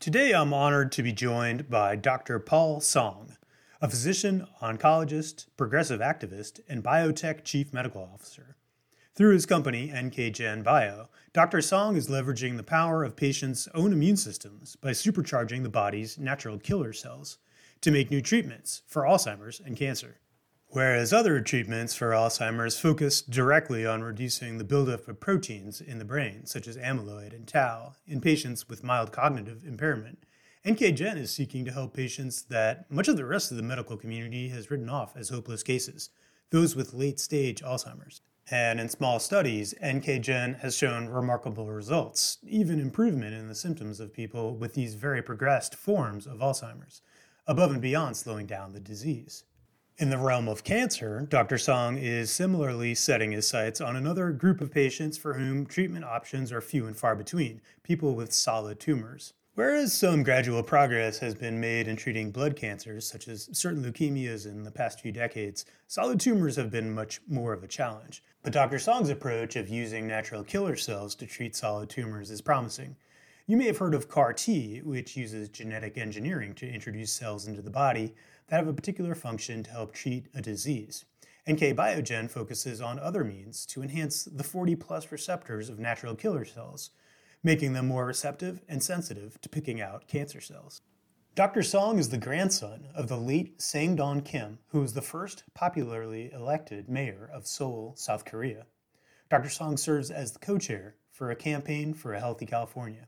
Today, I'm honored to be joined by Dr. Paul Song, a physician, oncologist, progressive activist, and biotech chief medical officer. Through his company, NKGen Bio, Dr. Song is leveraging the power of patients' own immune systems by supercharging the body's natural killer cells to make new treatments for Alzheimer's and cancer. Whereas other treatments for Alzheimer's focus directly on reducing the buildup of proteins in the brain, such as amyloid and tau, in patients with mild cognitive impairment, NKGen is seeking to help patients that much of the rest of the medical community has written off as hopeless cases, those with late stage Alzheimer's. And in small studies, NKGen has shown remarkable results, even improvement in the symptoms of people with these very progressed forms of Alzheimer's, above and beyond slowing down the disease. In the realm of cancer, Dr. Song is similarly setting his sights on another group of patients for whom treatment options are few and far between people with solid tumors. Whereas some gradual progress has been made in treating blood cancers, such as certain leukemias in the past few decades, solid tumors have been much more of a challenge. But Dr. Song's approach of using natural killer cells to treat solid tumors is promising. You may have heard of CAR T, which uses genetic engineering to introduce cells into the body that have a particular function to help treat a disease. NK Biogen focuses on other means to enhance the 40 plus receptors of natural killer cells, making them more receptive and sensitive to picking out cancer cells. Dr. Song is the grandson of the late Sang Don Kim, who was the first popularly elected mayor of Seoul, South Korea. Dr. Song serves as the co chair for a campaign for a healthy California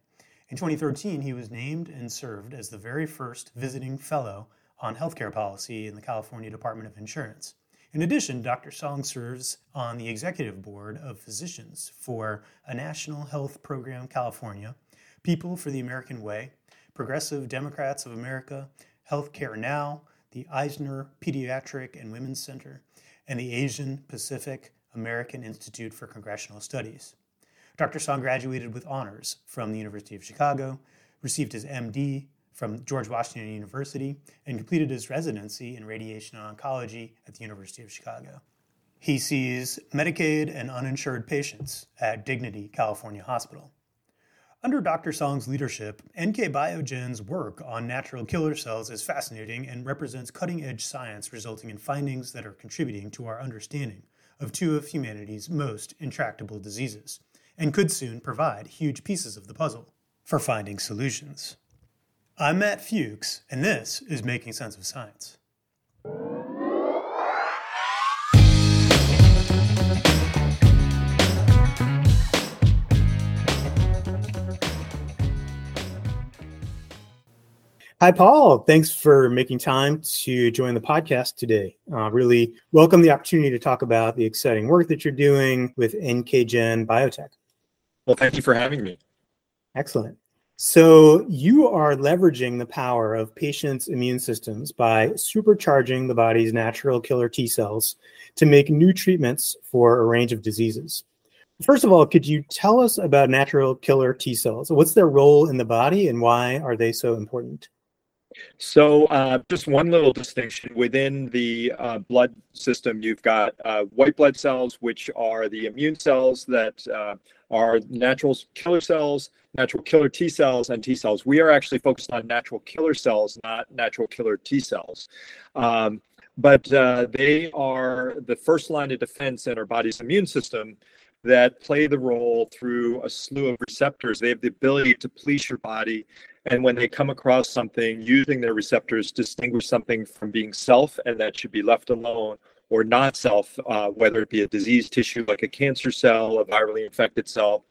in 2013, he was named and served as the very first visiting fellow on healthcare policy in the California Department of Insurance. In addition, Dr. Song serves on the executive board of physicians for a National Health Program California, People for the American Way, Progressive Democrats of America, Healthcare Now, the Eisner Pediatric and Women's Center, and the Asian Pacific American Institute for Congressional Studies. Dr. Song graduated with honors from the University of Chicago, received his MD from George Washington University, and completed his residency in radiation oncology at the University of Chicago. He sees Medicaid and uninsured patients at Dignity California Hospital. Under Dr. Song's leadership, NK Biogen's work on natural killer cells is fascinating and represents cutting edge science resulting in findings that are contributing to our understanding of two of humanity's most intractable diseases and could soon provide huge pieces of the puzzle for finding solutions. I'm Matt Fuchs, and this is Making Sense of Science. Hi, Paul. Thanks for making time to join the podcast today. Uh, really welcome the opportunity to talk about the exciting work that you're doing with NKGen Biotech. Well, thank you for having me. Excellent. So, you are leveraging the power of patients' immune systems by supercharging the body's natural killer T cells to make new treatments for a range of diseases. First of all, could you tell us about natural killer T cells? What's their role in the body and why are they so important? So, uh, just one little distinction within the uh, blood system, you've got uh, white blood cells, which are the immune cells that uh, are natural killer cells, natural killer T cells, and T cells. We are actually focused on natural killer cells, not natural killer T cells. Um, but uh, they are the first line of defense in our body's immune system that play the role through a slew of receptors. They have the ability to police your body and when they come across something using their receptors distinguish something from being self and that should be left alone or not self uh, whether it be a diseased tissue like a cancer cell a virally infected cell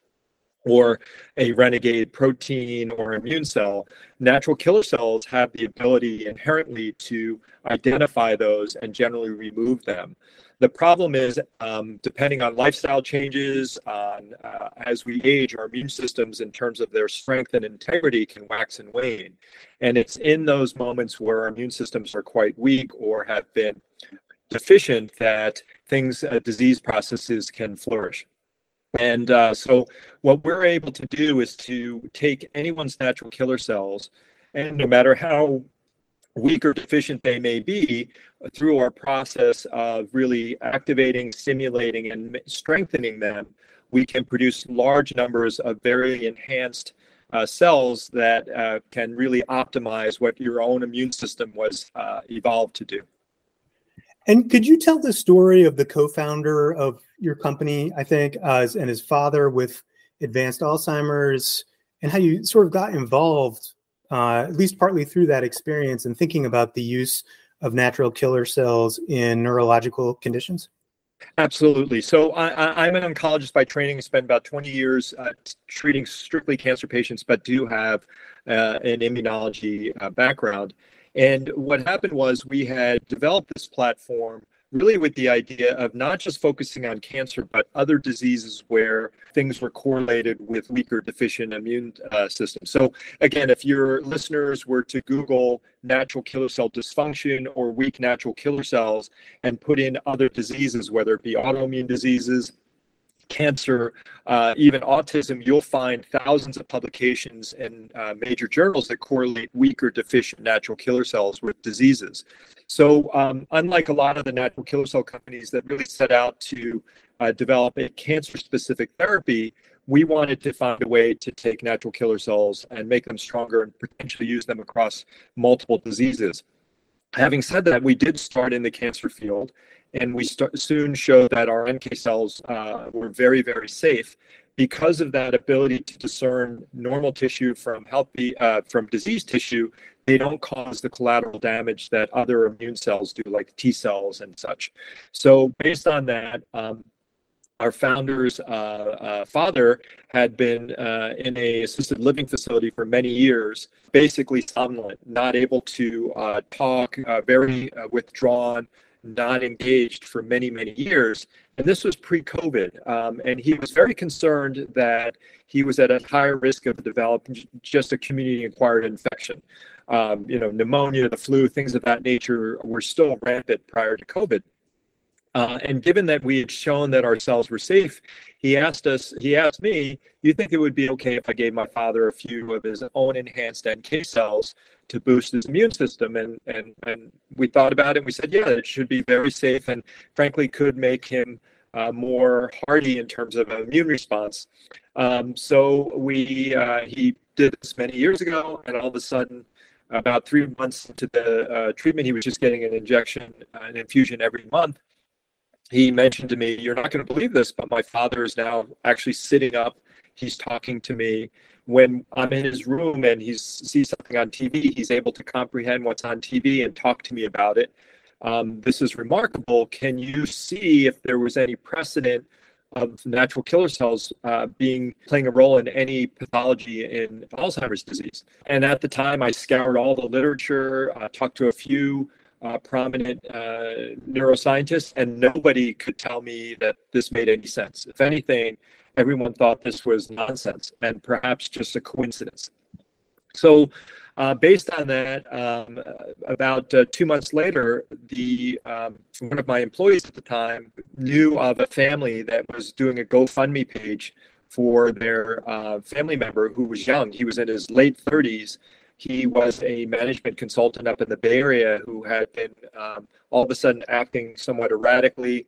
or a renegade protein or immune cell, natural killer cells have the ability inherently to identify those and generally remove them. The problem is, um, depending on lifestyle changes, on uh, as we age, our immune systems, in terms of their strength and integrity, can wax and wane. And it's in those moments where our immune systems are quite weak or have been deficient that things, uh, disease processes can flourish. And uh, so, what we're able to do is to take anyone's natural killer cells, and no matter how weak or deficient they may be through our process of really activating, stimulating, and strengthening them, we can produce large numbers of very enhanced uh, cells that uh, can really optimize what your own immune system was uh, evolved to do. And could you tell the story of the co-founder of your company, I think, uh, and his father with advanced Alzheimer's, and how you sort of got involved, uh, at least partly through that experience, and thinking about the use of natural killer cells in neurological conditions? Absolutely. So I, am an oncologist by training. Spent about 20 years uh, treating strictly cancer patients, but do have uh, an immunology uh, background. And what happened was we had developed this platform really with the idea of not just focusing on cancer, but other diseases where things were correlated with weaker deficient immune uh, system. So again, if your listeners were to Google natural killer cell dysfunction or weak natural killer cells and put in other diseases, whether it be autoimmune diseases, cancer, uh, even autism, you'll find thousands of publications in uh, major journals that correlate weak or deficient natural killer cells with diseases. So, um, unlike a lot of the natural killer cell companies that really set out to uh, develop a cancer specific therapy, we wanted to find a way to take natural killer cells and make them stronger and potentially use them across multiple diseases. Having said that, we did start in the cancer field and we st- soon showed that our NK cells uh, were very, very safe because of that ability to discern normal tissue from healthy uh, from diseased tissue. They don't cause the collateral damage that other immune cells do, like T cells and such. So, based on that, um, our founder's uh, uh, father had been uh, in a assisted living facility for many years, basically somnolent, not able to uh, talk, uh, very uh, withdrawn, not engaged for many, many years. And this was pre COVID. Um, and he was very concerned that he was at a higher risk of developing just a community acquired infection. Um, you know, pneumonia, the flu, things of that nature were still rampant prior to COVID. Uh, and given that we had shown that our cells were safe, he asked us, he asked me, you think it would be okay if I gave my father a few of his own enhanced NK cells to boost his immune system? And, and, and we thought about it and we said, yeah, it should be very safe and frankly could make him uh, more hardy in terms of an immune response. Um, so we, uh, he did this many years ago and all of a sudden, about three months into the uh, treatment, he was just getting an injection, an infusion every month he mentioned to me, You're not going to believe this, but my father is now actually sitting up. He's talking to me. When I'm in his room and he sees something on TV, he's able to comprehend what's on TV and talk to me about it. Um, this is remarkable. Can you see if there was any precedent of natural killer cells uh, being playing a role in any pathology in Alzheimer's disease? And at the time, I scoured all the literature, uh, talked to a few uh, prominent uh, neuroscientists, and nobody could tell me that this made any sense. If anything, everyone thought this was nonsense and perhaps just a coincidence. So, uh, based on that, um, about uh, two months later, the um, one of my employees at the time knew of a family that was doing a GoFundMe page for their uh, family member who was young. He was in his late 30s he was a management consultant up in the Bay Area who had been um, all of a sudden acting somewhat erratically.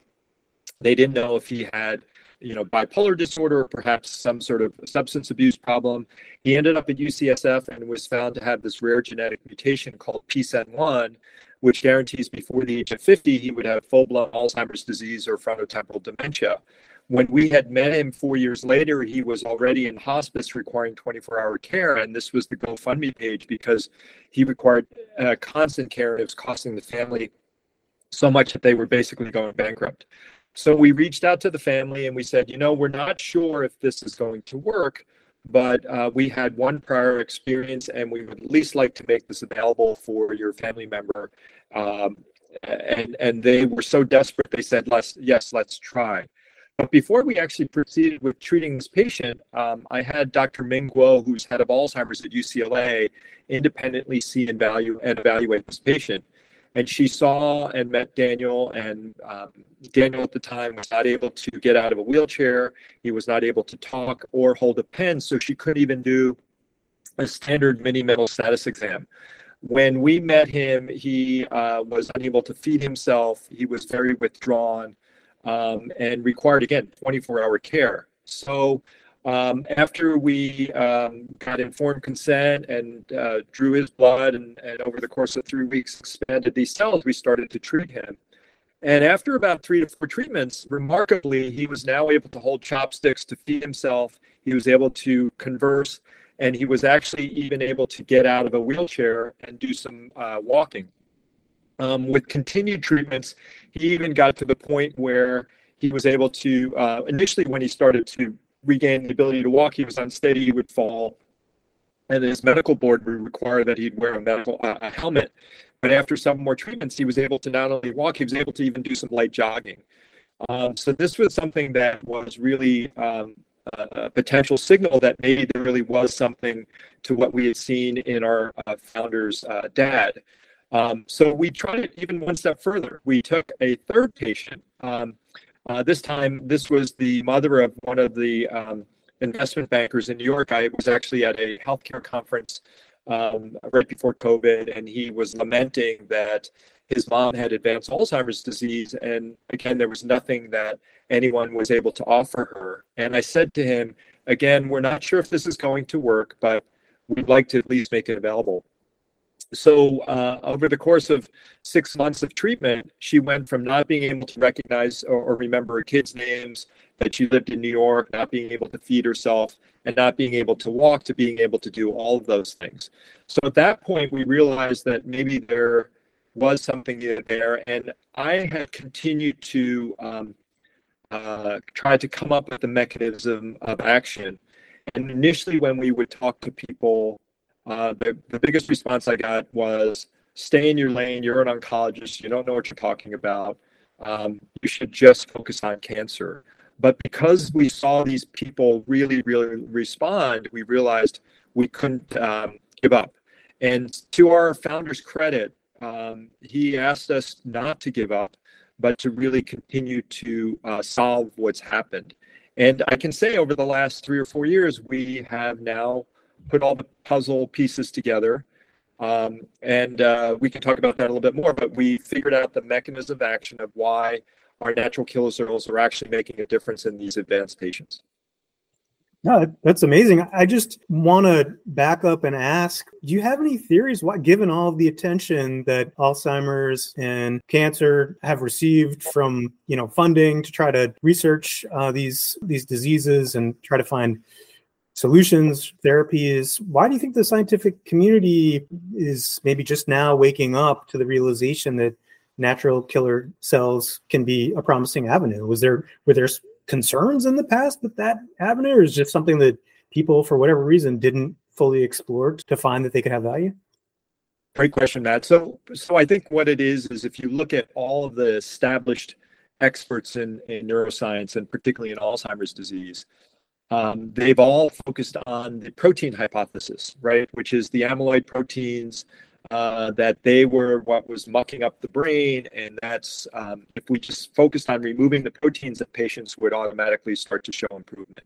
They didn't know if he had, you know, bipolar disorder or perhaps some sort of substance abuse problem. He ended up at UCSF and was found to have this rare genetic mutation called PSEN1, which guarantees before the age of 50 he would have full-blown Alzheimer's disease or frontotemporal dementia. When we had met him four years later, he was already in hospice requiring 24 hour care. And this was the GoFundMe page because he required uh, constant care and it was costing the family so much that they were basically going bankrupt. So we reached out to the family and we said, you know, we're not sure if this is going to work, but uh, we had one prior experience and we would at least like to make this available for your family member. Um, and and they were so desperate they said let's yes let's try but before we actually proceeded with treating this patient, um, I had Dr. Ming Guo, who's head of Alzheimer's at UCLA, independently see and value and evaluate this patient. And she saw and met Daniel, and um, Daniel at the time was not able to get out of a wheelchair. He was not able to talk or hold a pen, so she couldn't even do a standard mini mental status exam. When we met him, he uh, was unable to feed himself. He was very withdrawn um, and required again 24 hour care. So Um, after we um, got informed consent and uh, drew his blood, and, and over the course of three weeks expanded these cells, we started to treat him. And after about three to four treatments, remarkably, he was now able to hold chopsticks to feed himself. He was able to converse, and he was actually even able to get out of a wheelchair and do some uh, walking. Um, with continued treatments, he even got to the point where he was able to, uh, initially, when he started to regain the ability to walk, he was unsteady, he would fall. And his medical board would require that he'd wear a medical uh, a helmet but after some more treatments, he was able to not only walk, he was able to even do some light jogging. Um, so this was something that was really um, a potential signal that maybe there really was something to what we had seen in our uh, founder's uh, dad. Um, so we tried it even one step further. We took a third patient. Uh, this time, this was the mother of one of the um, investment bankers in New York. I was actually at a healthcare conference um, right before COVID, and he was lamenting that his mom had advanced Alzheimer's disease. And again, there was nothing that anyone was able to offer her. And I said to him, again, we're not sure if this is going to work, but we'd like to at least make it available. So, uh, over the course of six months of treatment, she went from not being able to recognize or, or remember her kids' names, that she lived in New York, not being able to feed herself, and not being able to walk to being able to do all of those things. So at that point, we realized that maybe there was something there, and I had continued to um, uh, try to come up with the mechanism of action. And initially, when we would talk to people, uh, the, the biggest response I got was, stay in your lane, you're an oncologist, you don't know what you're talking about. Um, you should just focus on cancer. But because we saw these people really, really respond, we realized we couldn't um, give up. And to our founder's credit, um, he asked us not to give up, but to really continue to uh, solve what's happened. And I can say over the last three or four years, we have now put all the puzzle pieces together. Um, and uh, we can talk about that a little bit more, but we figured out the mechanism of action of why our natural killer cells are actually making a difference in these advanced patients. No, that's amazing. I just want to back up and ask do you have any theories why, given all the attention that Alzheimer's and cancer have received from you know funding to try to research uh, these these diseases and try to find solutions, therapies. Why do you think the scientific community is maybe just now waking up to the realization that natural killer cells can be a promising avenue. Was there were there concerns in the past with that avenue, or is just something that people, for whatever reason, didn't fully explore to find that they could have value? Great question, Matt. So, so I think what it is is if you look at all of the established experts in, in neuroscience and particularly in Alzheimer's disease, um, they've all focused on the protein hypothesis, right? Which is the amyloid proteins uh, that they were what was mucking up the brain, and that's um, if we just focused on removing the proteins, that patients would automatically start to show improvement.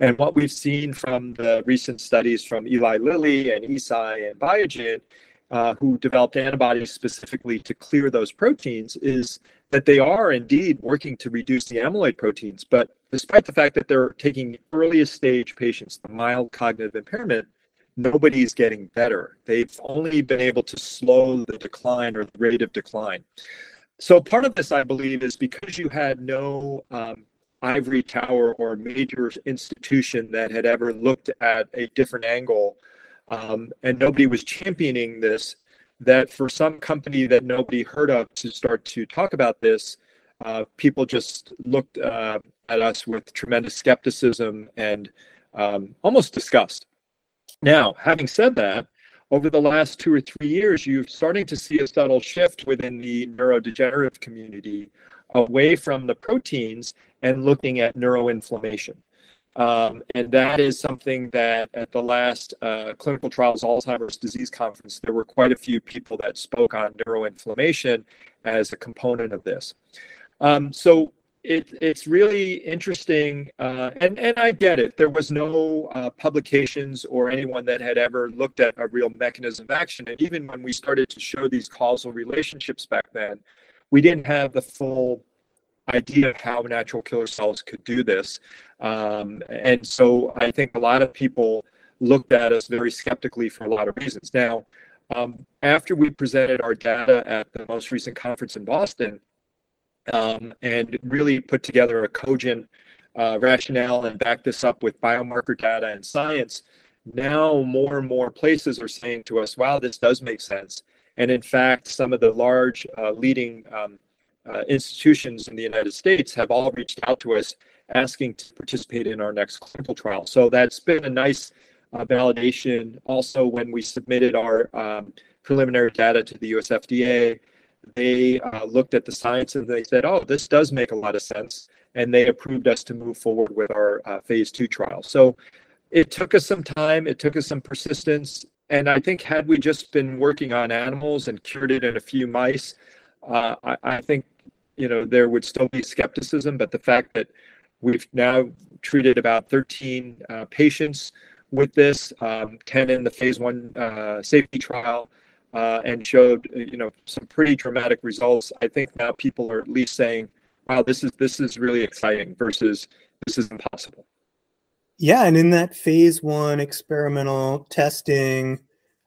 And what we've seen from the recent studies from Eli Lilly and Eisai and Biogen, uh, who developed antibodies specifically to clear those proteins, is that they are indeed working to reduce the amyloid proteins. But despite the fact that they're taking earliest stage patients, the mild cognitive impairment, nobody's getting better. They've only been able to slow the decline or the rate of decline. So part of this, I believe, is because you had no um, ivory tower or major institution that had ever looked at a different angle, um, and nobody was championing this. That for some company that nobody heard of to start to talk about this, uh, people just looked uh, at us with tremendous skepticism and um, almost disgust. Now, having said that, over the last two or three years, you're starting to see a subtle shift within the neurodegenerative community away from the proteins and looking at neuroinflammation. Um, and that is something that at the last uh, clinical trials Alzheimer's disease conference, there were quite a few people that spoke on neuroinflammation as a component of this. Um, so it, it's really interesting, uh, and and I get it. There was no uh, publications or anyone that had ever looked at a real mechanism of action. And even when we started to show these causal relationships back then, we didn't have the full idea of how natural killer cells could do this. Um, and so I think a lot of people looked at us very skeptically for a lot of reasons. Now, um, after we presented our data at the most recent conference in Boston um, and really put together a cogent uh, rationale and back this up with biomarker data and science, now more and more places are saying to us, wow, this does make sense. And in fact, some of the large uh, leading um, uh, institutions in the United States have all reached out to us asking to participate in our next clinical trial. So that's been a nice uh, validation. Also, when we submitted our um, preliminary data to the US FDA, they uh, looked at the science and they said, oh, this does make a lot of sense. And they approved us to move forward with our uh, phase two trial. So it took us some time, it took us some persistence. And I think, had we just been working on animals and cured it in a few mice, uh, I, I think you know there would still be skepticism. But the fact that we've now treated about 13 uh, patients with this, um, 10 in the phase one uh, safety trial, uh, and showed you know some pretty dramatic results. I think now people are at least saying, "Wow, this is this is really exciting," versus "This is impossible." Yeah, and in that phase one experimental testing,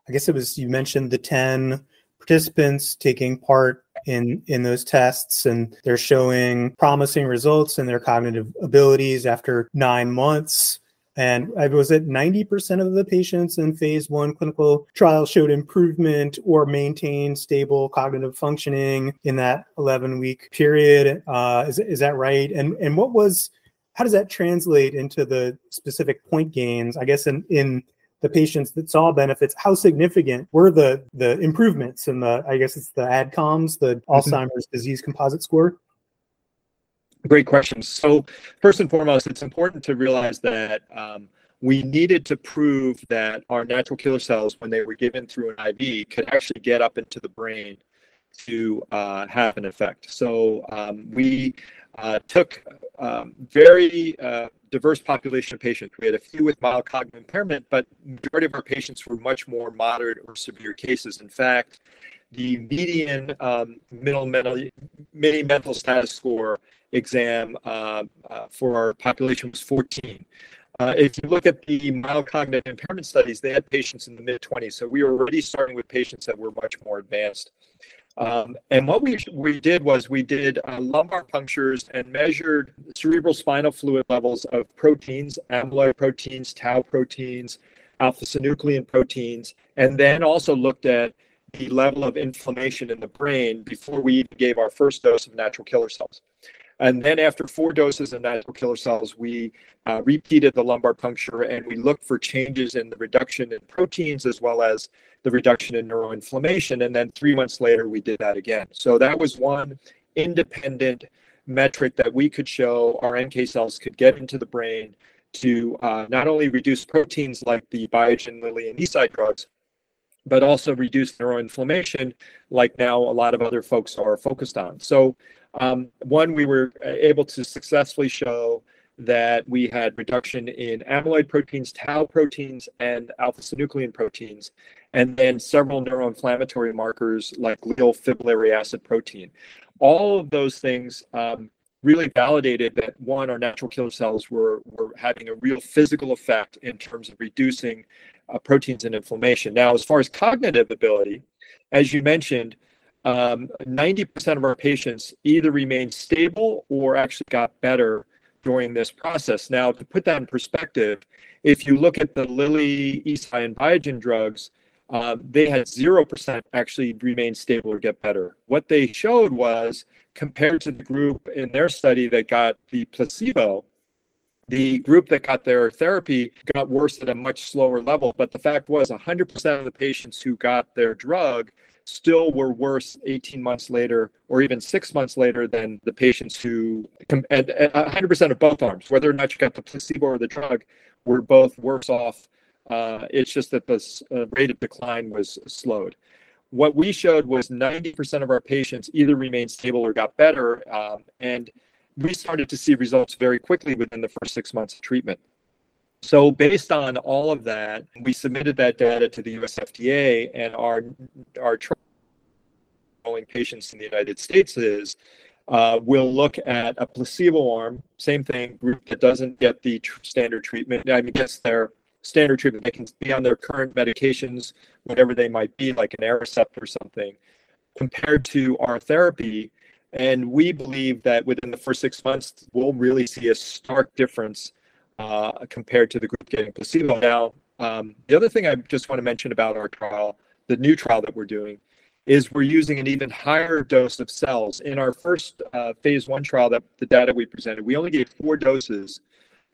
I guess it was you mentioned the 10 participants taking part in in those tests and they're showing promising results in their cognitive abilities after 9 months and I was it 90% of the patients in phase one clinical trial showed improvement or maintained stable cognitive functioning in that 11 week period? Uh, is, is that right? And, and what was, how does that translate into the specific point gains? I guess in, in the patients that saw benefits, how significant were the the improvements in the I guess it's the ADCOMS, the mm-hmm. Alzheimer's disease composite score? Great question. So, first and foremost, it's important to realize that um, we needed to prove that our natural killer cells, when they were given through an IV, could actually get up into the brain to uh, have an effect. So, um, we uh, took um, very uh, diverse population of patients. We had a few with mild cognitive impairment, but majority of our patients were much more moderate or severe cases. In fact, the median um, middle mental, mini mental status score exam uh, uh, for our population was 14. Uh, if you look at the mild cognitive impairment studies, they had patients in the mid 20s. So we were already starting with patients that were much more advanced. Um, and what we, we did was we did uh, lumbar punctures and measured cerebral spinal fluid levels of proteins, amyloid proteins, tau proteins, alpha synuclein proteins, and then also looked at the level of inflammation in the brain before we gave our first dose of natural killer cells. And then after four doses of natural killer cells, we uh, repeated the lumbar puncture and we looked for changes in the reduction in proteins as well as the reduction in neuroinflammation. And then three months later, we did that again. So that was one independent metric that we could show our NK cells could get into the brain to uh, not only reduce proteins like the Biogen, Lilly, and Eisai drugs, but also reduce neuroinflammation, like now a lot of other folks are focused on. So um, one, we were able to successfully show that we had reduction in amyloid proteins, tau proteins, and alpha synuclein proteins, and then several neuroinflammatory markers like glial fibrillary acid protein. All of those things um, really validated that one, our natural killer cells were, were having a real physical effect in terms of reducing uh, proteins and inflammation. Now, as far as cognitive ability, as you mentioned, um, 90% of our patients either remained stable or actually got better during this process. Now, to put that in perspective, if you look at the Lilly, Eisai, and Biogen drugs, uh, they had 0% actually remain stable or get better. What they showed was compared to the group in their study that got the placebo, the group that got their therapy got worse at a much slower level. But the fact was 100% of the patients who got their drug still were worse 18 months later or even six months later than the patients who, and 100% of both arms, whether or not you got the placebo or the drug, were both worse off. Uh, it's just that the uh, rate of decline was slowed. What we showed was 90% of our patients either remained stable or got better. Um, and we started to see results very quickly within the first six months of treatment. So based on all of that, we submitted that data to the US FDA and our our patients in the United States is uh, we'll look at a placebo arm, same thing, group that doesn't get the tr- standard treatment. I mean, gets their standard treatment. They can be on their current medications, whatever they might be, like an Aricept or something, compared to our therapy. And we believe that within the first six months, we'll really see a stark difference uh, compared to the group getting placebo. Now, um, the other thing I just want to mention about our trial, the new trial that we're doing, is we're using an even higher dose of cells. In our first uh, phase one trial, that the data we presented, we only gave four doses,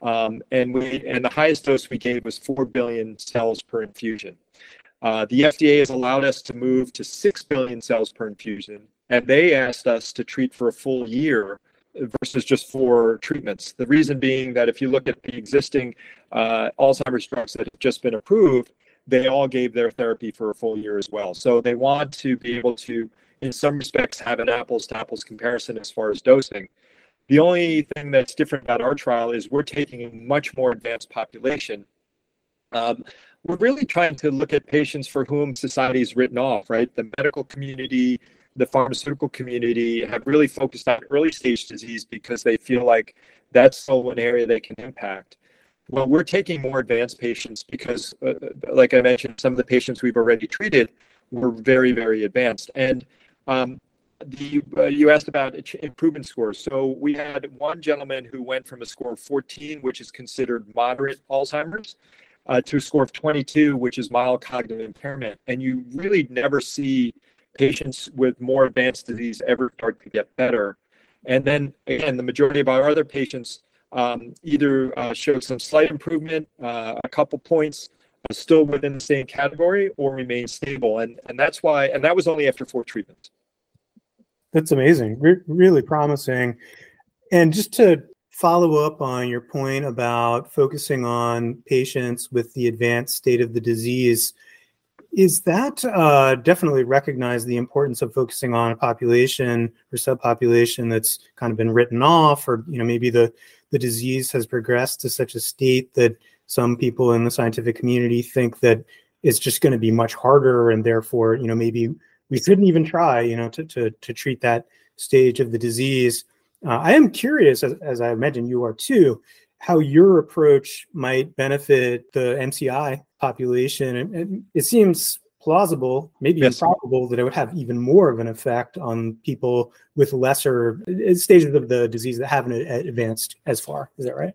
um, and we and the highest dose we gave was four billion cells per infusion. Uh, the FDA has allowed us to move to six billion cells per infusion, and they asked us to treat for a full year versus just four treatments. The reason being that if you look at the existing uh, Alzheimer's drugs that have just been approved, they all gave their therapy for a full year as well. So they want to be able to, in some respects, have an apples to apples comparison as far as dosing. The only thing that's different about our trial is we're taking a much more advanced population. Um, we're really trying to look at patients for whom society is written off, right? The medical community, the pharmaceutical community have really focused on early stage disease because they feel like that's still an area they can impact. Well, we're taking more advanced patients because, uh, like I mentioned, some of the patients we've already treated were very, very advanced. And um, the, uh, you asked about improvement scores. So we had one gentleman who went from a score of 14, which is considered moderate Alzheimer's, uh, to a score of 22, which is mild cognitive impairment. And you really never see patients with more advanced disease ever start to get better. And then again, the majority of our other patients um, either uh, showed some slight improvement, uh, a couple points, still within the same category, or remain stable. And and that's why. And that was only after four treatments. That's amazing. Re- really promising. And just to follow up on your point about focusing on patients with the advanced state of the disease is that uh, definitely recognize the importance of focusing on a population or subpopulation that's kind of been written off, or you know maybe the the disease has progressed to such a state that some people in the scientific community think that it's just going to be much harder, and therefore you know maybe we shouldn't even try you know to to to treat that stage of the disease. Uh, I am curious, as, as I imagine you are too, how your approach might benefit the MCI population. And, it seems plausible, maybe yes. improbable, that it would have even more of an effect on people with lesser uh, stages of the disease that haven't advanced as far. Is that right?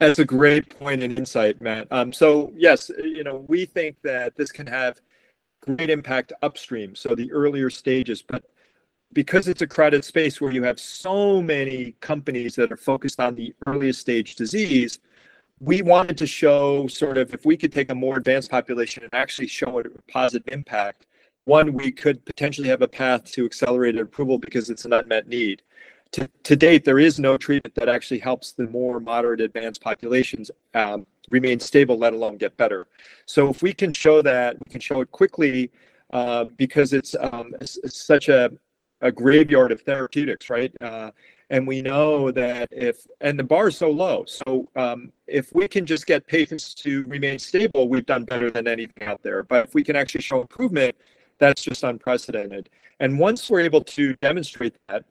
That's a great point and insight, Matt. Um, so yes, you know, we think that this can have great impact upstream, so the earlier stages, but because it's a crowded space where you have so many companies that are focused on the earliest stage disease, we wanted to show sort of if we could take a more advanced population and actually show a positive impact, one, we could potentially have a path to accelerated approval because it's an unmet need. To, to date, there is no treatment that actually helps the more moderate advanced populations um, remain stable, let alone get better. So if we can show that, we can show it quickly uh, because it's, um, it's, it's, such a a graveyard of therapeutics, right? Uh, and we know that if and the bar is so low, so um, if we can just get patients to remain stable, we've done better than anything out there. But if we can actually show improvement, that's just unprecedented. And once we're able to demonstrate that,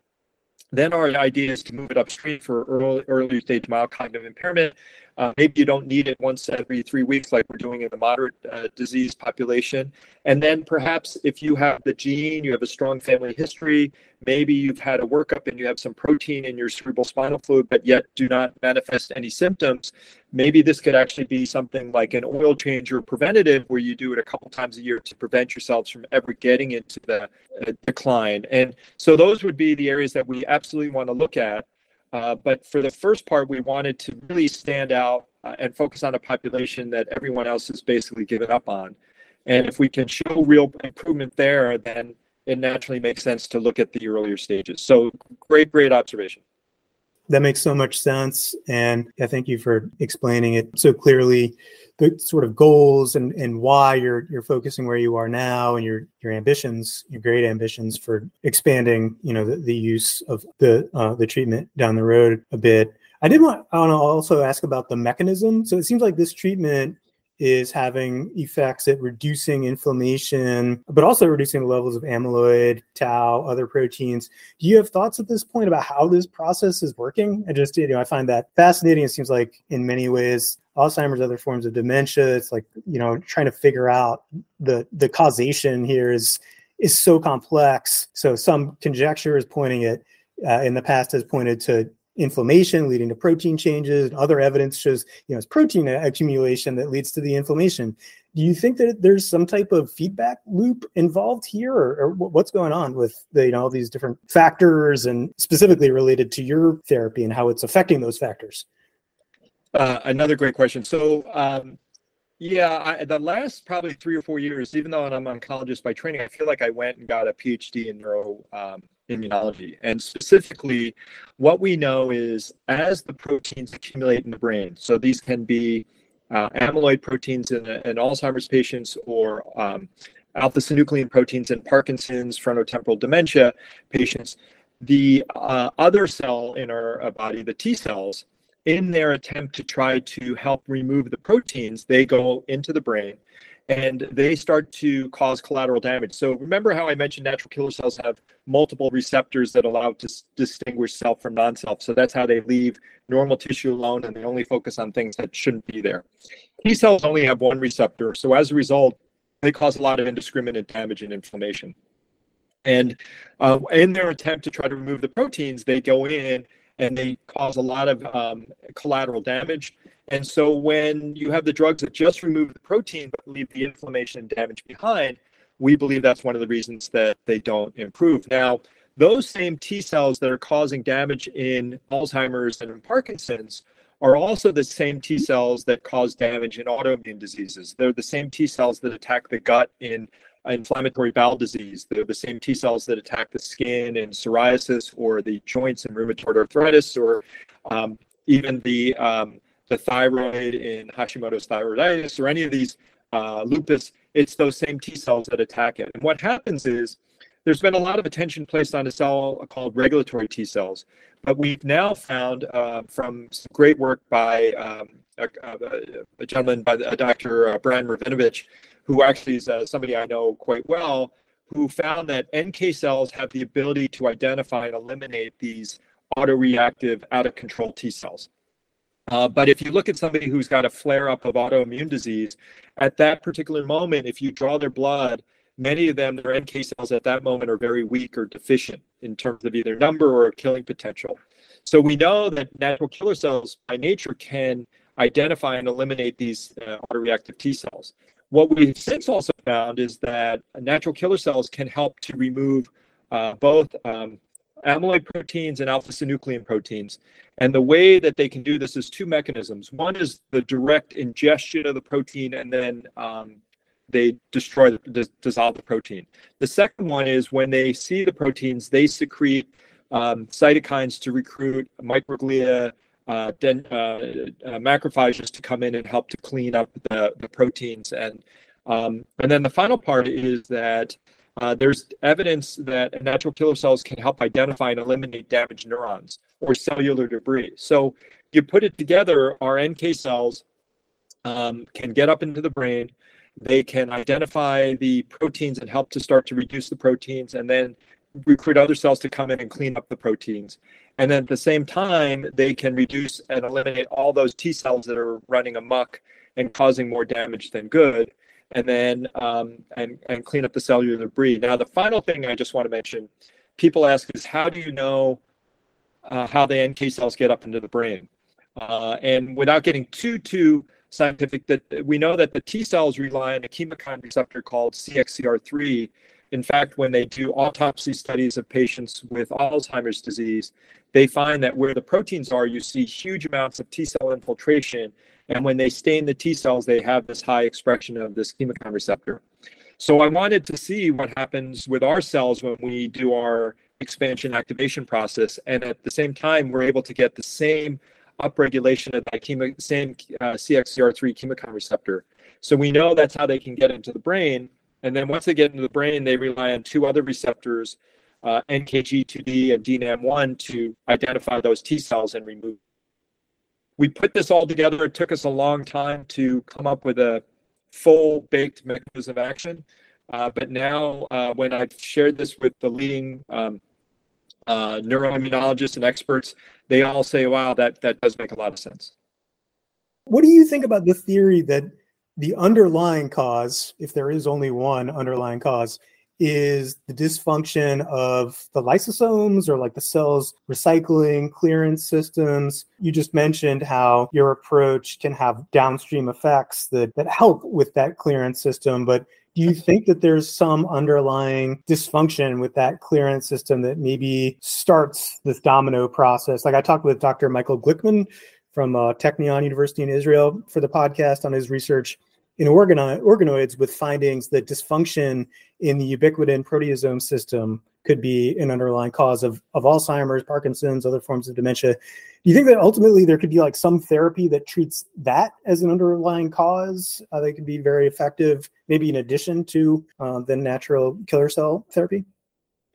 then our idea is to move it upstream for early, early stage mild cognitive impairment. Uh, maybe you don't need it once every three weeks, like we're doing in the moderate uh, disease population. And then perhaps if you have the gene, you have a strong family history, maybe you've had a workup and you have some protein in your cerebral spinal fluid, but yet do not manifest any symptoms. Maybe this could actually be something like an oil change or preventative, where you do it a couple times a year to prevent yourselves from ever getting into the uh, decline. And so those would be the areas that we absolutely want to look at. Uh, but for the first part, we wanted to really stand out uh, and focus on a population that everyone else has basically given up on. And if we can show real improvement there, then it naturally makes sense to look at the earlier stages. So great, great observation. That makes so much sense. And I thank you for explaining it so clearly the sort of goals and, and why you're you're focusing where you are now and your your ambitions, your great ambitions for expanding, you know, the, the use of the uh, the treatment down the road a bit. I did want I want to also ask about the mechanism. So it seems like this treatment is having effects at reducing inflammation, but also reducing the levels of amyloid, tau, other proteins. Do you have thoughts at this point about how this process is working? I just, you know, I find that fascinating. It seems like in many ways, Alzheimer's, other forms of dementia, it's like, you know, trying to figure out the the causation here is is so complex. So some conjecture is pointing it uh, in the past has pointed to inflammation leading to protein changes. Other evidence shows, you know, it's protein accumulation that leads to the inflammation. Do you think that there's some type of feedback loop involved here, or, or what's going on with the, you know all these different factors, and specifically related to your therapy and how it's affecting those factors? Uh, another great question. So. Um, yeah, I, the last probably three or four years, even though I'm an oncologist by training, I feel like I went and got a PhD in neuroimmunology. um. And specifically, what we know is as the proteins accumulate in the brain, so these can be uh, amyloid proteins in, in, Alzheimer's patients or um, alpha synuclein proteins in Parkinson's frontotemporal dementia patients, the uh, other cell in our uh, body, the T cells, in their attempt to try to help remove the proteins, they go into the brain and they start to cause collateral damage. So remember how I mentioned natural killer cells have multiple receptors that allow to distinguish self from non-self. So that's how they leave normal tissue alone and they only focus on things that shouldn't be there. T cells only have one receptor. So as a result, they cause a lot of indiscriminate damage and inflammation. And uh, in their attempt to try to remove the proteins, they go in and they cause a lot of um, collateral damage and so when you have the drugs that just remove the protein but leave the inflammation and damage behind, we believe that's one of the reasons that they don't improve. Now, those same T cells that are causing damage in Alzheimer's and in Parkinson's are also the same T cells that cause damage in autoimmune diseases. They're the same T cells that attack the gut in inflammatory bowel disease. The same T cells that attack the skin in psoriasis or the joints in rheumatoid arthritis or um, even the um, the thyroid in Hashimoto's thyroiditis or any of these uh, lupus, it's those same T cells that attack it. And what happens is there's been a lot of attention placed on a cell called regulatory T cells, but we've now found uh, from some great work by um, a, a, gentleman by the, Dr. Uh, Brian Mrvinovich, who actually is uh, somebody I know quite well, who found that NK cells have the ability to identify and eliminate these autoreactive, out of control T cells. Uh, but if you look at somebody who's got a flare up of autoimmune disease, at that particular moment, if you draw their blood, many of them, their NK cells at that moment are very weak or deficient in terms of either number or killing potential. So we know that natural killer cells by nature can identify and eliminate these uh, autoreactive T cells. What we've since also found is that natural killer cells can help to remove uh, both um, amyloid proteins and alpha synuclein proteins. And the way that they can do this is two mechanisms. One is the direct ingestion of the protein, and then um, they destroy, the, dissolve the protein. The second one is when they see the proteins, they secrete um, cytokines to recruit microglia, uh, then uh, uh, macrophages to come in and help to clean up the, the proteins. And um, and then the final part is that uh, there's evidence that natural killer cells can help identify and eliminate damaged neurons or cellular debris. So you put it together, our NK cells um, can get up into the brain. They can identify the proteins and help to start to reduce the proteins and then recruit other cells to come in and clean up the proteins. And then at the same time, they can reduce and eliminate all those T cells that are running amok and causing more damage than good and then um, and and clean up the cellular debris. Now, the final thing I just want to mention, people ask is how do you know uh, how the NK cells get up into the brain? Uh, and without getting too too scientific, that we know that the T cells rely on a chemokine receptor called CXCR3. In fact, when they do autopsy studies of patients with Alzheimer's disease, they find that where the proteins are, you see huge amounts of T cell infiltration and when they stain the T cells, they have this high expression of this chemokine receptor. So I wanted to see what happens with our cells when we do our expansion activation process. And at the same time, we're able to get the same upregulation of that chemo, same uh, CXCR3 chemokine receptor. So we know that's how they can get into the brain. And then once they get into the brain, they rely on two other receptors, uh, NKG2D and DNAM1, to identify those T cells and remove we put this all together. It took us a long time to come up with a full baked mechanism of action. Uh, but now, uh, when I've shared this with the leading um, uh, neuroimmunologists and experts, they all say, "Wow, that that does make a lot of sense." What do you think about the theory that the underlying cause, if there is only one underlying cause, is the dysfunction of the lysosomes or like the cells recycling clearance systems. You just mentioned how your approach can have downstream effects that, that help with that clearance system. But do you think that there's some underlying dysfunction with that clearance system that maybe starts this domino process? Like I talked with Dr. Michael Glickman from uh, Technion University in Israel for the podcast on his research in organo- organoids with findings that dysfunction in the ubiquitin proteasome system could be an underlying cause of, of Alzheimer's, Parkinson's, other forms of dementia. Do you think that ultimately there could be like some therapy that treats that as an underlying cause uh, that could be very effective, maybe in addition to uh, the natural killer cell therapy?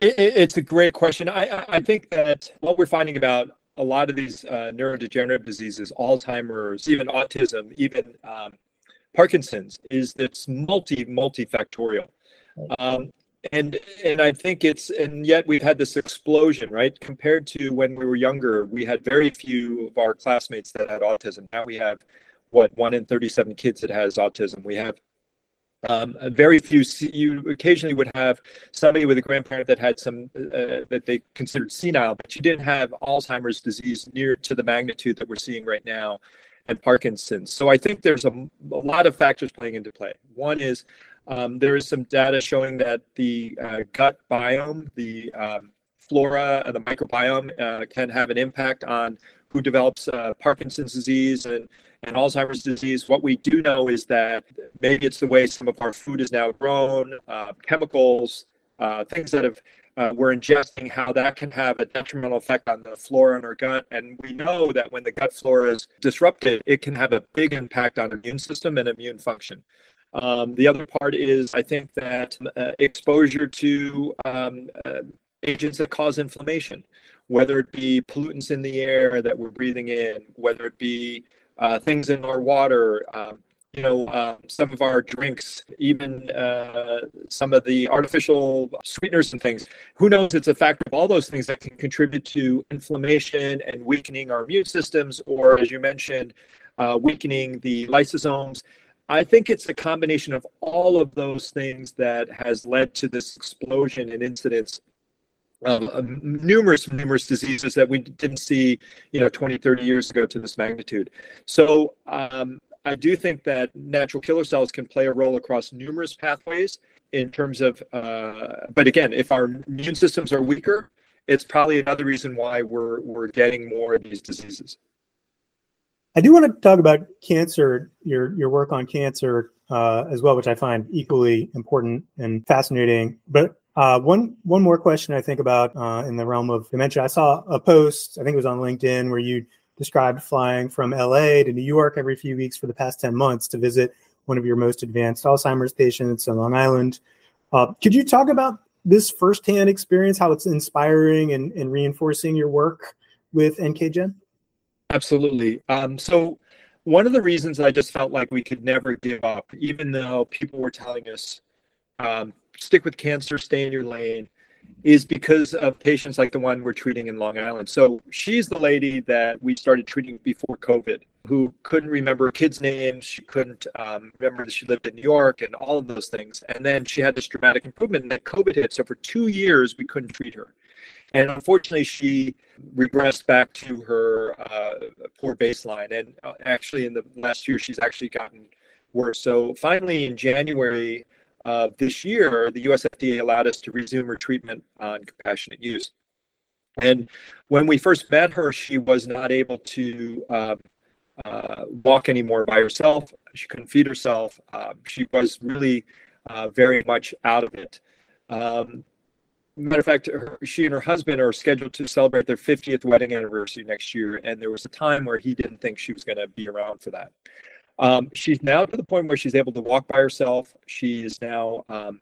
It, it's a great question. I, I think that what we're finding about a lot of these uh, neurodegenerative diseases, Alzheimer's, even autism, even um, Parkinson's is that's multi multifactorial. Um, and and I think it's and yet we've had this explosion, right? Compared to when we were younger, we had very few of our classmates that had autism. Now we have what one in 37 kids that has autism. We have um, very few. You occasionally would have somebody with a grandparent that had some uh, that they considered senile, but you didn't have Alzheimer's disease near to the magnitude that we're seeing right now and Parkinson's. So I think there's a, a lot of factors playing into play. One is um, there is some data showing that the uh, gut biome, the um, flora, and the microbiome uh, can have an impact on who develops uh, Parkinson's disease and, and Alzheimer's disease. What we do know is that maybe it's the way some of our food is now grown, uh, chemicals, uh, things that have uh, we're ingesting, how that can have a detrimental effect on the flora in our gut. And we know that when the gut flora is disrupted, it can have a big impact on immune system and immune function. Um, the other part is, I think that uh, exposure to um, uh, agents that cause inflammation, whether it be pollutants in the air that we're breathing in, whether it be uh, things in our water, um, you know, um, some of our drinks, even uh, some of the artificial sweeteners and things. Who knows? It's a factor of all those things that can contribute to inflammation and weakening our immune systems, or as you mentioned, uh, weakening the lysosomes. I think it's a combination of all of those things that has led to this explosion in incidence of numerous numerous diseases that we didn't see you know 20 30 years ago to this magnitude so um, I do think that natural killer cells can play a role across numerous pathways in terms of, uh, but again, if our immune systems are weaker, it's probably another reason why we're we're getting more of these diseases. I do want to talk about cancer, your your work on cancer uh, as well, which I find equally important and fascinating. But uh, one one more question I think about uh, in the realm of dementia. I saw a post, I think it was on LinkedIn, where you described flying from LA to New York every few weeks for the past 10 months to visit one of your most advanced Alzheimer's patients on Long Island. Uh, could you talk about this firsthand experience, how it's inspiring and, and reinforcing your work with NKGen? Absolutely. Um, so, one of the reasons I just felt like we could never give up, even though people were telling us, um, stick with cancer, stay in your lane, is because of patients like the one we're treating in Long Island. So she's the lady that we started treating before COVID, who couldn't remember kid's names. She couldn't um, remember that she lived in New York and all of those things. And then she had this dramatic improvement, and then COVID hit. So for two years, we couldn't treat her. And unfortunately, she regressed back to her uh, poor baseline. And uh, actually, in the last year, she's actually gotten worse. So finally, in January, uh, this year, the US FDA allowed us to resume her treatment on compassionate use. And when we first met her, she was not able to uh, uh, walk anymore by herself. She couldn't feed herself. Uh, she was really uh, very much out of it. Um, matter of fact, her, she and her husband are scheduled to celebrate their 50th wedding anniversary next year. And there was a time where he didn't think she was going to be around for that. Um, she's now to the point where she's able to walk by herself. She is now um,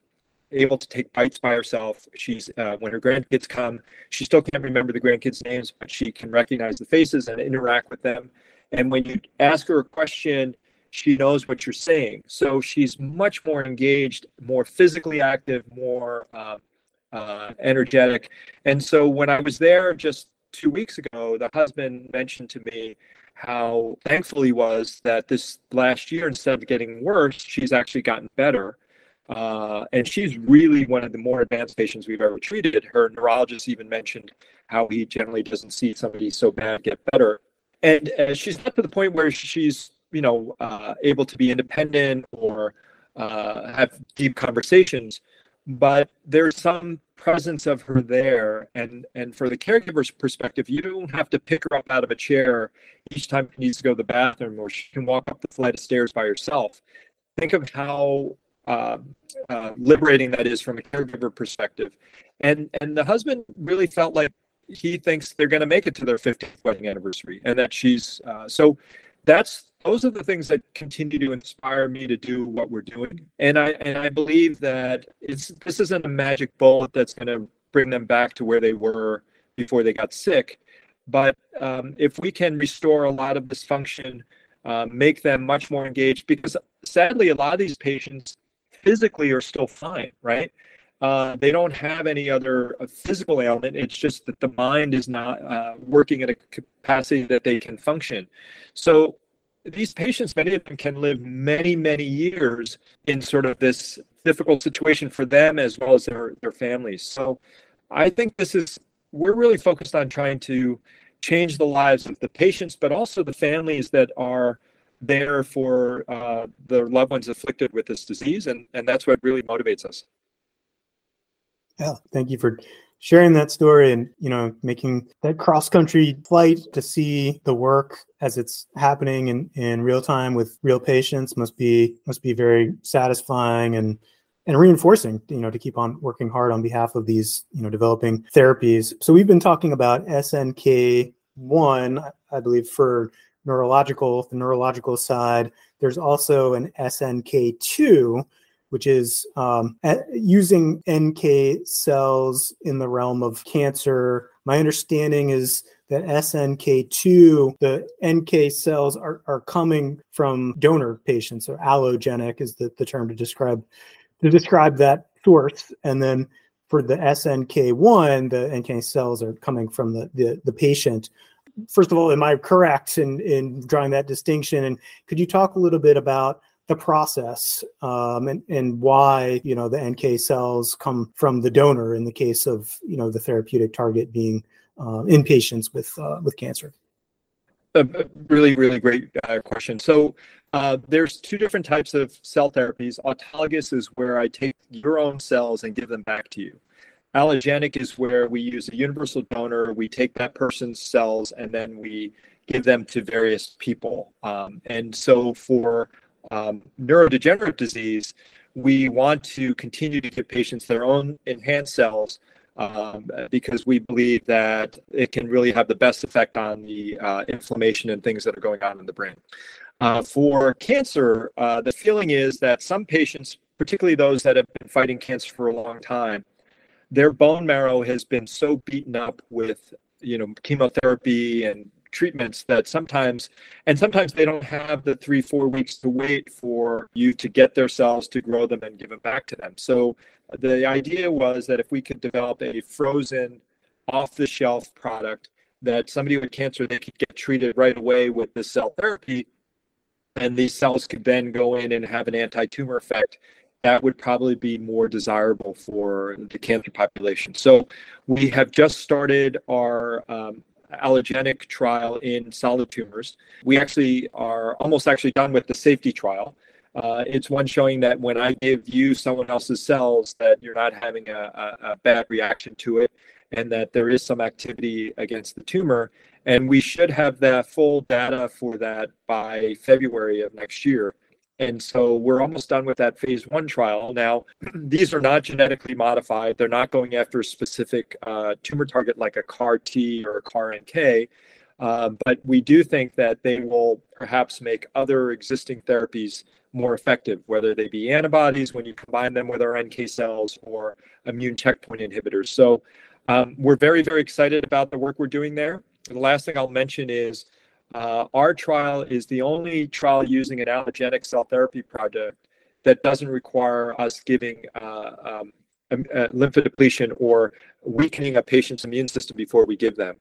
able to take bites by herself. She's uh, when her grandkids come, she still can't remember the grandkids' names, but she can recognize the faces and interact with them. And when you ask her a question, she knows what you're saying. So she's much more engaged, more physically active, more uh, uh, energetic. And so when I was there just two weeks ago, the husband mentioned to me how thankful he was that this last year, instead of getting worse, she's actually gotten better. Uh, and she's really one of the more advanced patients we've ever treated. Her neurologist even mentioned how he generally doesn't see somebody so bad get better. And uh, she's not to the point where she's, you know, uh, able to be independent or uh, have deep conversations, but there's some presence of her there. And and for the caregiver's perspective, you don't have to pick her up out of a chair each time she needs to go to the bathroom, or she can walk up the flight of stairs by herself. Think of how uh, uh, liberating that is from a caregiver perspective. And and the husband really felt like he thinks they're going to make it to their 50th wedding anniversary, and that she's uh, so. That's those are the things that continue to inspire me to do what we're doing. And I and I believe that it's this isn't a magic bullet that's going to bring them back to where they were before they got sick. But um, if we can restore a lot of dysfunction, uh, make them much more engaged, because sadly, a lot of these patients physically are still fine, right? Uh, they don't have any other uh, physical ailment. It's just that the mind is not uh, working at a capacity that they can function. So these patients, many of them can live many, many years in sort of this difficult situation for them as well as their, their families. So I think this is, we're really focused on trying to change the lives of the patients, but also the families that are there for uh, the loved ones afflicted with this disease, and and that's what really motivates us. Yeah, thank you for sharing that story and you know making that cross country flight to see the work as it's happening in, in real time with real patients must be must be very satisfying and and reinforcing you know to keep on working hard on behalf of these you know developing therapies so we've been talking about snk1 i believe for neurological, the neurological side. There's also an SNK2, which is um, using NK cells in the realm of cancer. My understanding is that SNK2, the NK cells are, are coming from donor patients, or allogenic is the, the term to describe to describe that source. And then for the SNK1, the NK cells are coming from the, the, the patient first of all, am I correct in, in drawing that distinction? And could you talk a little bit about the process um, and, and why you know the NK cells come from the donor in the case of you know the therapeutic target being uh, in patients with uh, with cancer? A really, really great uh, question. So uh, there's two different types of cell therapies. Autologous is where I take your own cells and give them back to you. Allogenic is where we use a universal donor. We take that person's cells and then we give them to various people. Um, and so for um, neurodegenerative disease, we want to continue to give patients their own enhanced cells um, because we believe that it can really have the best effect on the uh, inflammation and things that are going on in the brain. Uh, for cancer, uh, the feeling is that some patients, particularly those that have been fighting cancer for a long time, their bone marrow has been so beaten up with you know chemotherapy and treatments that sometimes and sometimes they don't have the three four weeks to wait for you to get their cells to grow them and give it back to them so the idea was that if we could develop a frozen off the shelf product that somebody with cancer they could get treated right away with the cell therapy and these cells could then go in and have an anti-tumor effect that would probably be more desirable for the cancer population. So we have just started our um, allogenic trial in solid tumors. We actually are almost actually done with the safety trial. Uh, it's one showing that when I give you someone else's cells, that you're not having a, a, a bad reaction to it, and that there is some activity against the tumor. And we should have that full data for that by February of next year. And so we're almost done with that phase one trial. Now, these are not genetically modified. They're not going after a specific uh, tumor target like a CAR T or a CAR NK. Uh, but we do think that they will perhaps make other existing therapies more effective, whether they be antibodies when you combine them with our NK cells or immune checkpoint inhibitors. So um, we're very, very excited about the work we're doing there. The last thing I'll mention is uh, our trial is the only trial using an allogeneic cell therapy project that doesn't require us giving uh, um, lymphodepletion or weakening a patient's immune system before we give them.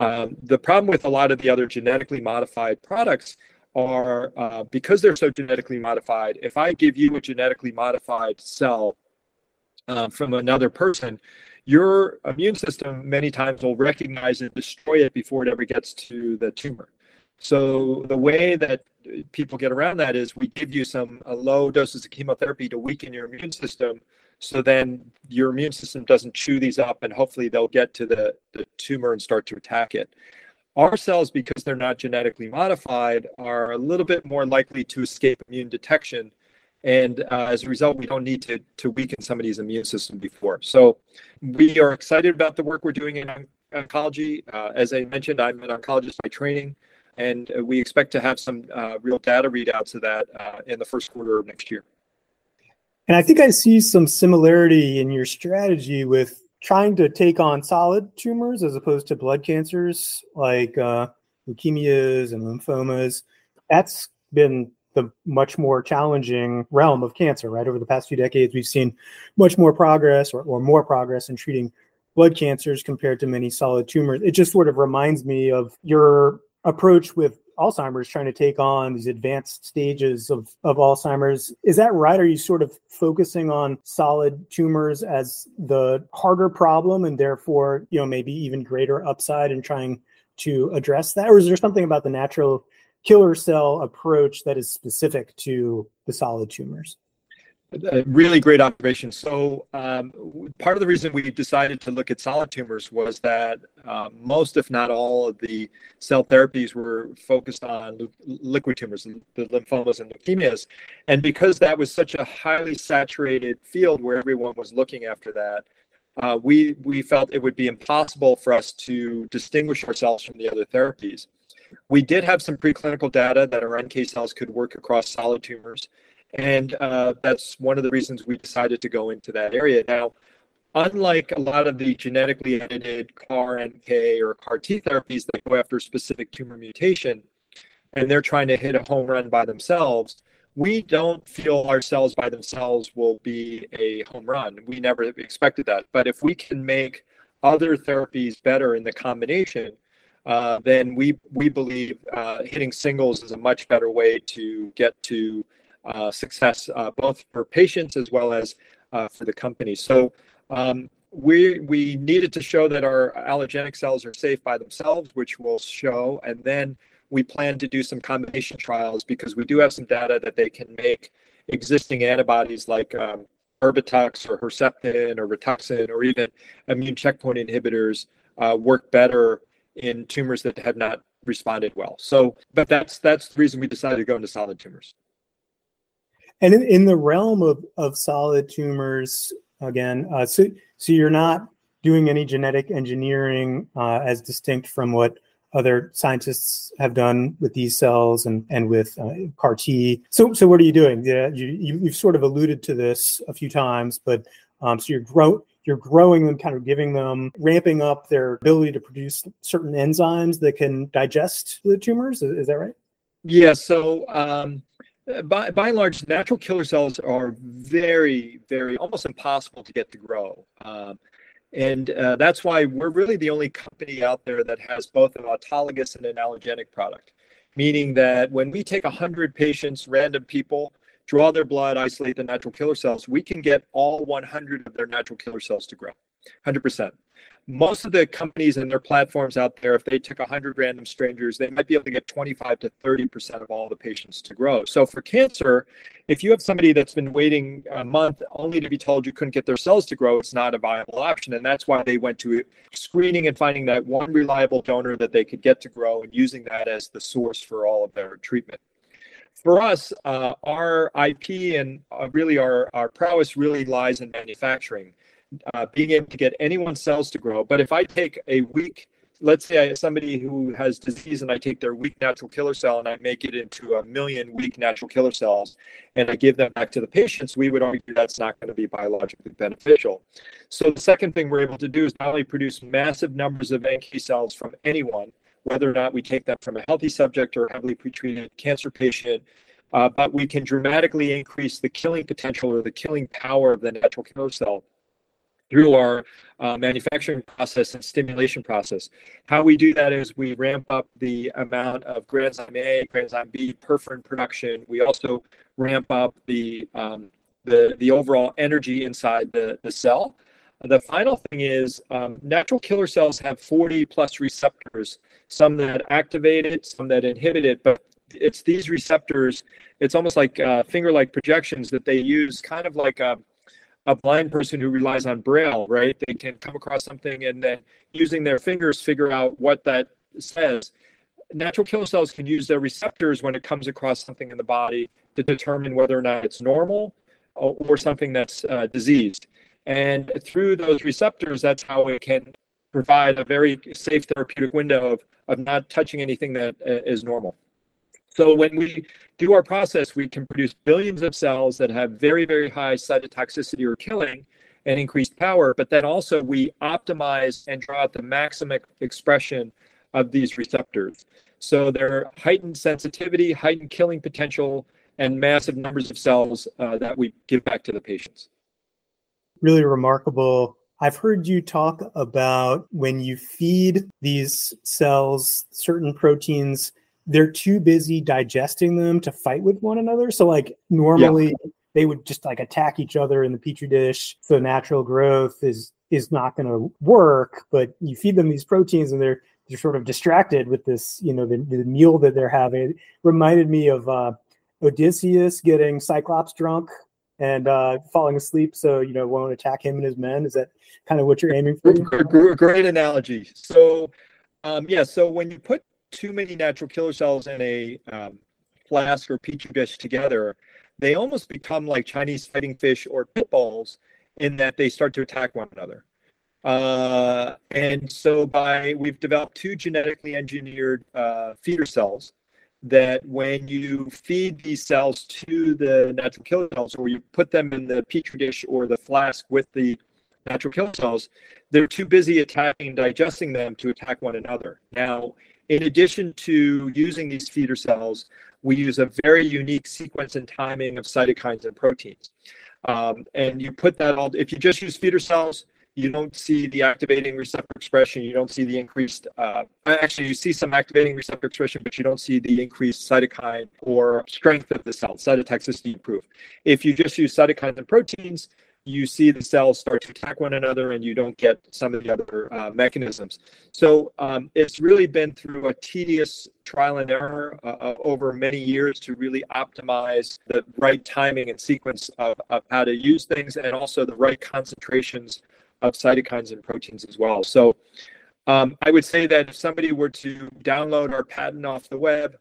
Um, the problem with a lot of the other genetically modified products are uh, because they're so genetically modified. If I give you a genetically modified cell uh, from another person, your immune system many times will recognize and destroy it before it ever gets to the tumor. So the way that people get around that is we give you some low doses of chemotherapy to weaken your immune system so then your immune system doesn't chew these up and hopefully they'll get to the, the tumor and start to attack it. Our cells, because they're not genetically modified, are a little bit more likely to escape immune detection. And uh, as a result, we don't need to, to weaken somebody's immune system before. So we are excited about the work we're doing in oncology. Uh, as I mentioned, I'm an oncologist by training, and we expect to have some uh, real data readouts of that uh, in the first quarter of next year. And I think I see some similarity in your strategy with trying to take on solid tumors as opposed to blood cancers like uh, leukemias and lymphomas. That's been the much more challenging realm of cancer, right? Over the past few decades, we've seen much more progress or, or more progress in treating blood cancers compared to many solid tumors. It just sort of reminds me of your approach with Alzheimer's trying to take on these advanced stages of, of Alzheimer's. Is that right? Are you sort of focusing on solid tumors as the harder problem and therefore, you know, maybe even greater upside in trying to address that? Or is there something about the natural killer cell approach that is specific to the solid tumors? A really great observation. So, um, part of the reason we decided to look at solid tumors was that uh, most, if not all, of the cell therapies were focused on liquid tumors, the lymphomas and leukemias. And because that was such a highly saturated field where everyone was looking after that, uh, we, we felt it would be impossible for us to distinguish ourselves from the other therapies. We did have some preclinical data that our NK cells could work across solid tumors. And uh, that's one of the reasons we decided to go into that area. Now, unlike a lot of the genetically edited CAR NK or CAR T therapies that go after specific tumor mutation, and they're trying to hit a home run by themselves, we don't feel our cells by themselves will be a home run. We never expected that. But if we can make other therapies better in the combination, uh, then we we believe uh, hitting singles is a much better way to get to success, uh, both for patients as well as uh, for the company. So um, we we needed to show that our allogenic cells are safe by themselves, which we'll show, and then we plan to do some combination trials because we do have some data that they can make existing antibodies like um, Erbitux or Herceptin or Rituxan or even immune checkpoint inhibitors uh, work better in tumors that have not responded well. So, but that's that's the reason we decided to go into solid tumors. And in, in the realm of, of solid tumors, again, uh, so so you're not doing any genetic engineering uh, as distinct from what other scientists have done with these cells and and with uh, CAR T. So so what are you doing? Yeah, you, you have sort of alluded to this a few times, but um, so you're grow you're growing them, kind of giving them, ramping up their ability to produce certain enzymes that can digest the tumors. Is, is that right? Yeah. So um, by, by and large, natural killer cells are very, very almost impossible to get to grow. Um, and uh, that's why we're really the only company out there that has both an autologous and an allogenic product. Meaning that when we take 100 patients, random people, draw their blood, isolate the natural killer cells, we can get all 100 of their natural killer cells to grow, 100% most of the companies and their platforms out there, if they took 100 random strangers, they might be able to get 25 to 30% of all the patients to grow. So for cancer, if you have somebody that's been waiting a month only to be told you couldn't get their cells to grow, it's not a viable option. And that's why they went to screening and finding that one reliable donor that they could get to grow and using that as the source for all of their treatment for us, uh, our IP and uh, really our, our prowess really lies in manufacturing uh, being able to get anyone's cells to grow. But if I take a weak, let's say I have somebody who has disease and I take their weak natural killer cell and I make it into a million weak natural killer cells and I give them back to the patients, we would argue that's not going to be biologically beneficial. So the second thing we're able to do is not only produce massive numbers of NK cells from anyone, whether or not we take them from a healthy subject or a heavily pretreated cancer patient. Uh, but we can dramatically increase the killing potential or the killing power of the natural killer cell through our uh, manufacturing process and stimulation process. How we do that is we ramp up the amount of granzyme A, granzyme B, perforin production. We also ramp up the um, the, the overall energy inside the, the cell. The final thing is um, natural killer cells have 40 plus receptors, some that activate it, some that inhibit it, but it's these receptors, it's almost like uh, finger-like projections that they use kind of like a, a blind person who relies on braille, right? They can come across something and then using their fingers figure out what that says. Natural killer cells can use their receptors when it comes across something in the body to determine whether or not it's normal or, or something that's uh, diseased. And through those receptors, that's how it can provide a very safe therapeutic window of, of not touching anything that uh, is normal. So when we do our process, we can produce billions of cells that have very, very high cytotoxicity or killing and increased power, but then also we optimize and draw out the maximum expression of these receptors. So they're heightened sensitivity, heightened killing potential, and massive numbers of cells uh, that we give back to the patients. Really remarkable. I've heard you talk about when you feed these cells certain proteins, they're too busy digesting them to fight with one another. So, like, normally yeah. they would just like attack each other in the petri dish. So, natural growth is is not going to work. But you feed them these proteins, and they're they're sort of distracted with this, you know, the, the meal that they're having. It reminded me of uh, Odysseus getting Cyclops drunk and uh, falling asleep, so you know won't attack him and his men. Is that kind of what you're aiming for? Great analogy. So, um, yeah. So when you put too many natural killer cells in a um, flask or petri dish together, they almost become like Chinese fighting fish or pit bulls in that they start to attack one another. Uh, and so by we've developed two genetically engineered uh, feeder cells that when you feed these cells to the natural killer cells or you put them in the petri dish or the flask with the natural killer cells, they're too busy attacking digesting them to attack one another. Now, in addition to using these feeder cells, we use a very unique sequence and timing of cytokines and proteins. Um, and you put that all, if you just use feeder cells, you don't see the activating receptor expression. You don't see the increased, uh, actually, you see some activating receptor expression, but you don't see the increased cytokine or strength of the cell, cytotoxicity improve. If you just use cytokines and proteins, you see the cells start to attack one another and you don't get some of the other uh, mechanisms. So um, it's really been through a tedious trial and error uh, over many years to really optimize the right timing and sequence of, of how to use things and also the right concentrations of cytokines and proteins as well. So um, I would say that if somebody were to download our patent off the web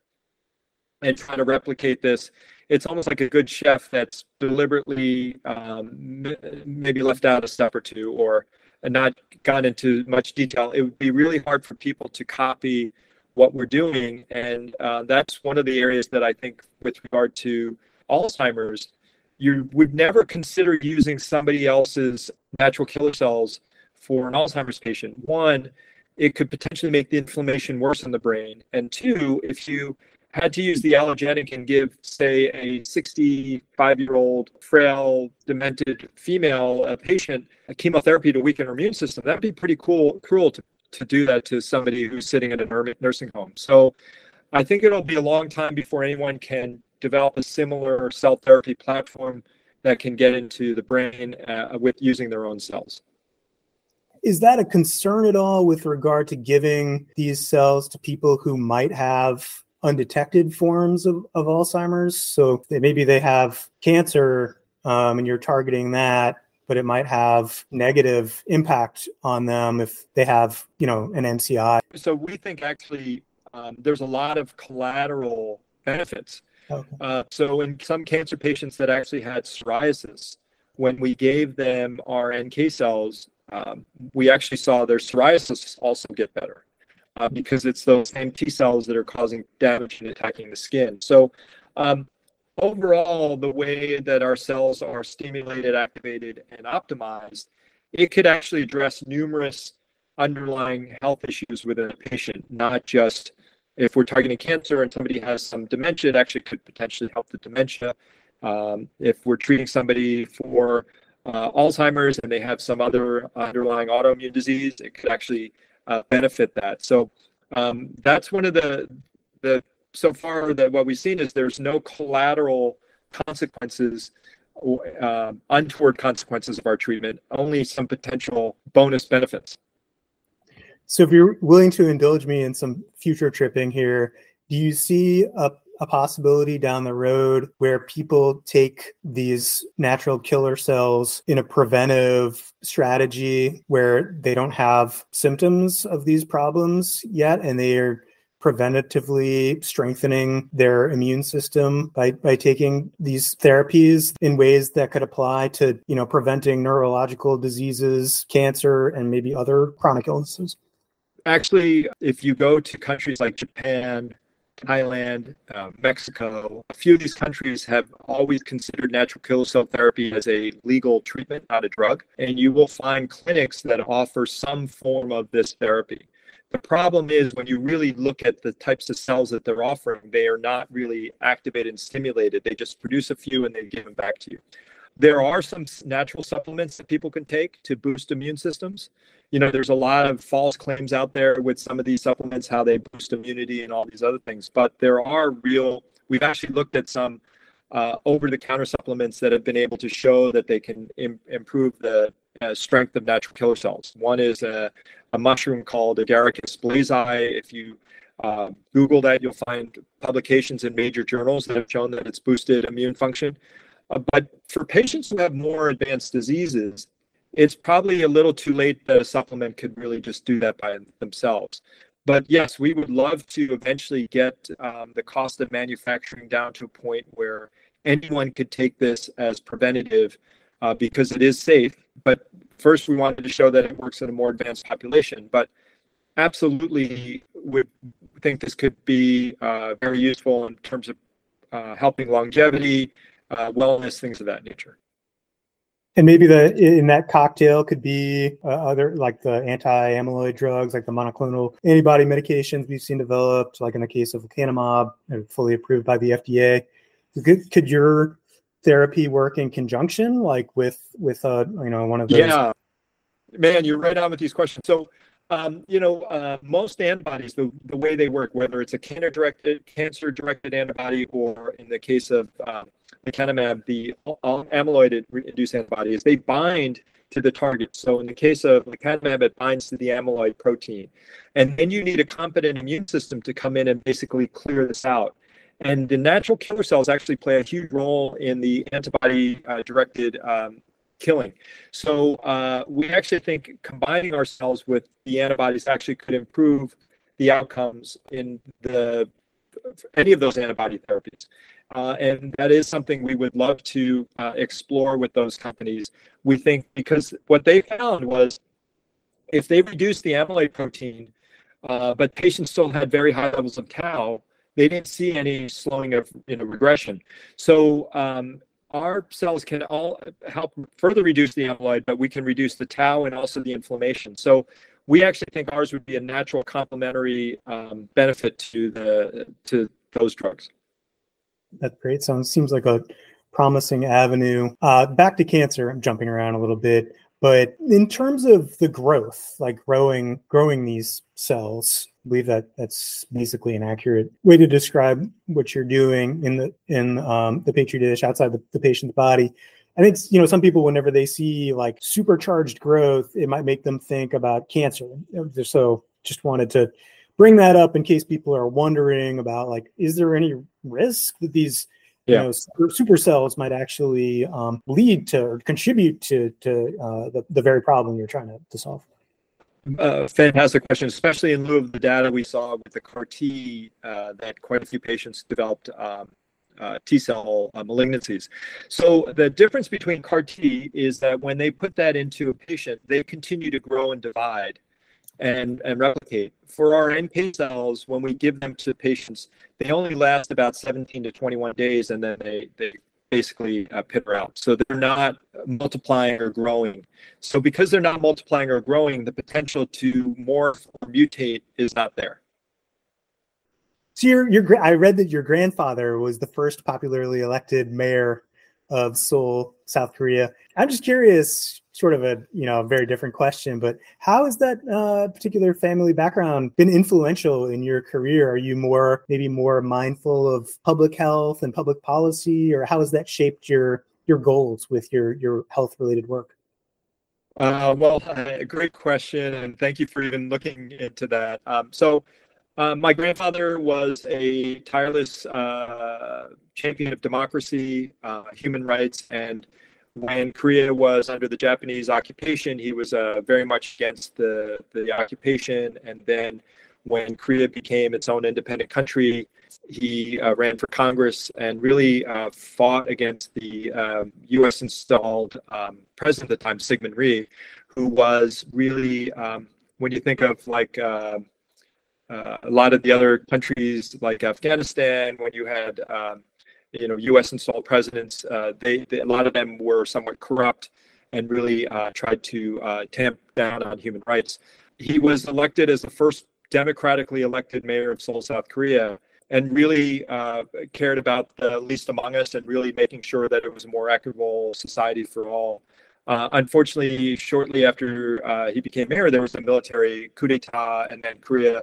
and try to replicate this, it's almost like a good chef that's deliberately um, maybe left out a step or two or not gone into much detail. It would be really hard for people to copy what we're doing. And uh, that's one of the areas that I think, with regard to Alzheimer's, you would never consider using somebody else's natural killer cells for an Alzheimer's patient. One, it could potentially make the inflammation worse in the brain. And two, if you had to use the allogenic and give, say, a 65 year old, frail, demented female a patient a chemotherapy to weaken her immune system, that'd be pretty cool, cruel to, to do that to somebody who's sitting in a nursing home. So I think it'll be a long time before anyone can develop a similar cell therapy platform that can get into the brain uh, with using their own cells. Is that a concern at all with regard to giving these cells to people who might have undetected forms of, of Alzheimer's? So maybe they have cancer um, and you're targeting that, but it might have negative impact on them if they have, you know, an MCI. So we think actually um, there's a lot of collateral benefits Okay. Uh, so in some cancer patients that actually had psoriasis, when we gave them our NK cells, um, we actually saw their psoriasis also get better uh, because it's those same T cells that are causing damage and attacking the skin. So um, overall, the way that our cells are stimulated, activated, and optimized, it could actually address numerous underlying health issues within a patient, not just if we're targeting cancer and somebody has some dementia, it actually could potentially help the dementia. Um, if we're treating somebody for uh, Alzheimer's and they have some other underlying autoimmune disease, it could actually uh, benefit that. So um, that's one of the the so far that what we've seen is there's no collateral consequences uh, untoward consequences of our treatment, only some potential bonus benefits. So, if you're willing to indulge me in some future tripping here, do you see a, a possibility down the road where people take these natural killer cells in a preventive strategy where they don't have symptoms of these problems yet and they are preventatively strengthening their immune system by, by taking these therapies in ways that could apply to you know preventing neurological diseases cancer and maybe other chronic illnesses. Actually if you go to countries like japan thailand uh, mexico a few of these countries have always considered natural killer cell therapy as a legal treatment not a drug and you will find clinics that offer some form of this therapy the problem is when you really look at the types of cells that they're offering, they are not really activated and stimulated. They just produce a few and they give them back to you. There are some natural supplements that people can take to boost immune systems. You know, there's a lot of false claims out there with some of these supplements, how they boost immunity and all these other things. But there are real, we've actually looked at some uh, over the counter supplements that have been able to show that they can Im- improve the uh, strength of natural killer cells. One is a, a mushroom called Agaricus blazei. If you uh, Google that, you'll find publications in major journals that have shown that it's boosted immune function. Uh, but for patients who have more advanced diseases, it's probably a little too late that a supplement could really just do that by themselves. But yes, we would love to eventually get um, the cost of manufacturing down to a point where anyone could take this as preventative uh, because it is safe. But first, we wanted to show that it works in a more advanced population. But absolutely, we think this could be uh, very useful in terms of uh, helping longevity, uh, wellness, things of that nature. And maybe the in that cocktail could be uh, other like the anti-amyloid drugs, like the monoclonal antibody medications we've seen developed, like in the case of lecanemab, fully approved by the FDA. Could, could your therapy work in conjunction, like with with uh, you know one of those? Yeah, man, you're right on with these questions. So, um, you know, uh, most antibodies, the, the way they work, whether it's a cancer directed cancer directed antibody, or in the case of um, lecanemab, the amyloid induced antibodies, they bind to the target. So in the case of lecanemab, it binds to the amyloid protein, and then you need a competent immune system to come in and basically clear this out. And the natural killer cells actually play a huge role in the antibody uh, directed um, killing. So uh, we actually think combining ourselves with the antibodies actually could improve the outcomes in the any of those antibody therapies. Uh, and that is something we would love to uh, explore with those companies. We think because what they found was if they reduced the amyloid protein, uh, but patients still had very high levels of tau, they didn't see any slowing of you know regression. So um, our cells can all help further reduce the amyloid, but we can reduce the tau and also the inflammation. So we actually think ours would be a natural complementary um, benefit to the to those drugs. That's great. Sounds seems like a promising avenue. Uh, back to cancer. I'm jumping around a little bit, but in terms of the growth, like growing growing these cells, believe that that's basically an accurate way to describe what you're doing in the in um, the petri dish outside the, the patient's body. I think you know some people whenever they see like supercharged growth, it might make them think about cancer. So just wanted to bring that up in case people are wondering about like is there any risk that these you know super, super cells might actually um, lead to or contribute to to uh, the, the very problem you're trying to, to solve uh, fantastic question, especially in lieu of the data we saw with the CAR T uh, that quite a few patients developed um, uh, T cell malignancies. So the difference between CAR T is that when they put that into a patient, they continue to grow and divide and, and replicate. For our NK cells, when we give them to patients, they only last about 17 to 21 days and then they, they basically uh, peter out. So they're not multiplying or growing. So because they're not multiplying or growing, the potential to morph or mutate is not there. So your your I read that your grandfather was the first popularly elected mayor of Seoul, South Korea. I'm just curious, sort of a you know very different question, but how has that uh, particular family background been influential in your career? Are you more maybe more mindful of public health and public policy, or how has that shaped your your goals with your your health related work? Uh, well, uh, great question, and thank you for even looking into that. Um, so uh, my grandfather was a tireless uh, champion of democracy, uh, human rights, and when Korea was under the Japanese occupation, he was uh, very much against the, the occupation. And then when Korea became its own independent country, he uh, ran for Congress and really fought against the US um, installed um, president at the time, Syngman Rhee, who was really, um, when you think of like, uh, a lot of the other countries like Afghanistan, when you had um, you know U.S. installed presidents, uh, they, they, a lot of them were somewhat corrupt and really uh, tried to uh, tamp down on human rights. He was elected as the first democratically elected mayor of Seoul, South Korea, and really uh, cared about the least among us and really making sure that it was a more equitable society for all. Uh, unfortunately, shortly after uh, he became mayor, there was a military coup d'etat, and then Korea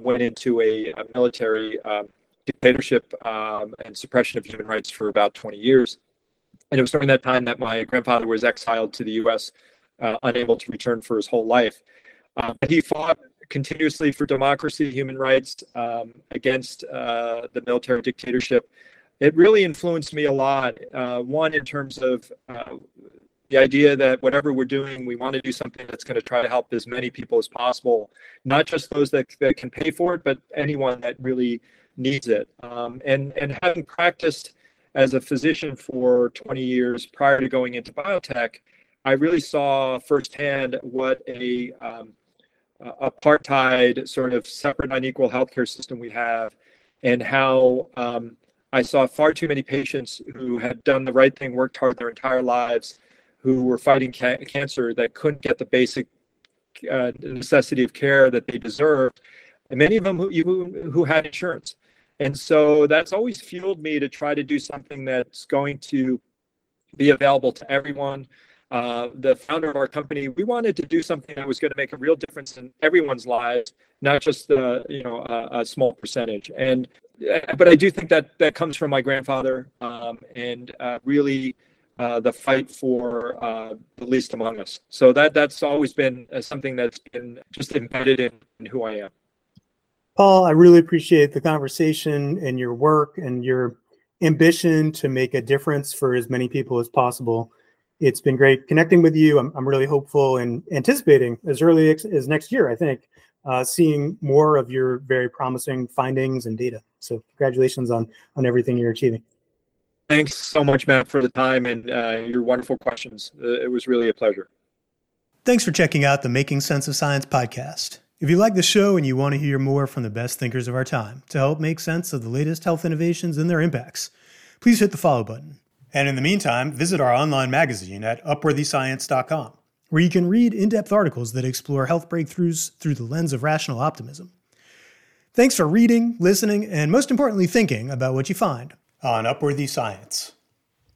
went into a, a military um, dictatorship um, and suppression of human rights for about 20 years. And it was during that time that my grandfather was exiled to the U.S., uh, unable to return for his whole life. Uh, he fought continuously for democracy, human rights, um, against uh, the military dictatorship. It really influenced me a lot. Uh, one, in terms of uh, the idea that whatever we're doing, we want to do something that's going to try to help as many people as possible, not just those that, that can pay for it, but anyone that really needs it. Um, and, and having practiced as a physician for 20 years prior to going into biotech, I really saw firsthand what a um, apartheid sort of separate, unequal healthcare system we have, and how um, I saw far too many patients who had done the right thing, worked hard their entire lives, who were fighting ca- cancer that couldn't get the basic uh, necessity of care that they deserved, and many of them who, who, who had insurance. And so that's always fueled me to try to do something that's going to be available to everyone. Uh, the founder of our company, we wanted to do something that was going to make a real difference in everyone's lives, not just the you know a, a small percentage. And uh, but I do think that that comes from my grandfather, um, and uh, really uh, the fight for uh, the least among us. So that that's always been uh, something that's been just embedded in, in, who I am. Paul, I really appreciate the conversation and your work and your ambition to make a difference for as many people as possible. It's been great connecting with you. I'm, I'm really hopeful and anticipating as early as next year, I think, uh, seeing more of your very promising findings and data. So congratulations on on everything you're achieving. Thanks so much, Matt, for the time and uh, your wonderful questions. Uh, it was really a pleasure. Thanks for checking out the Making Sense of Science podcast. If you like the show and you want to hear more from the best thinkers of our time to help make sense of the latest health innovations and their impacts, please hit the follow button. And in the meantime, visit our online magazine at upworthyscience.com, where you can read in depth articles that explore health breakthroughs through the lens of rational optimism. Thanks for reading, listening, and most importantly, thinking about what you find on Upworthy Science.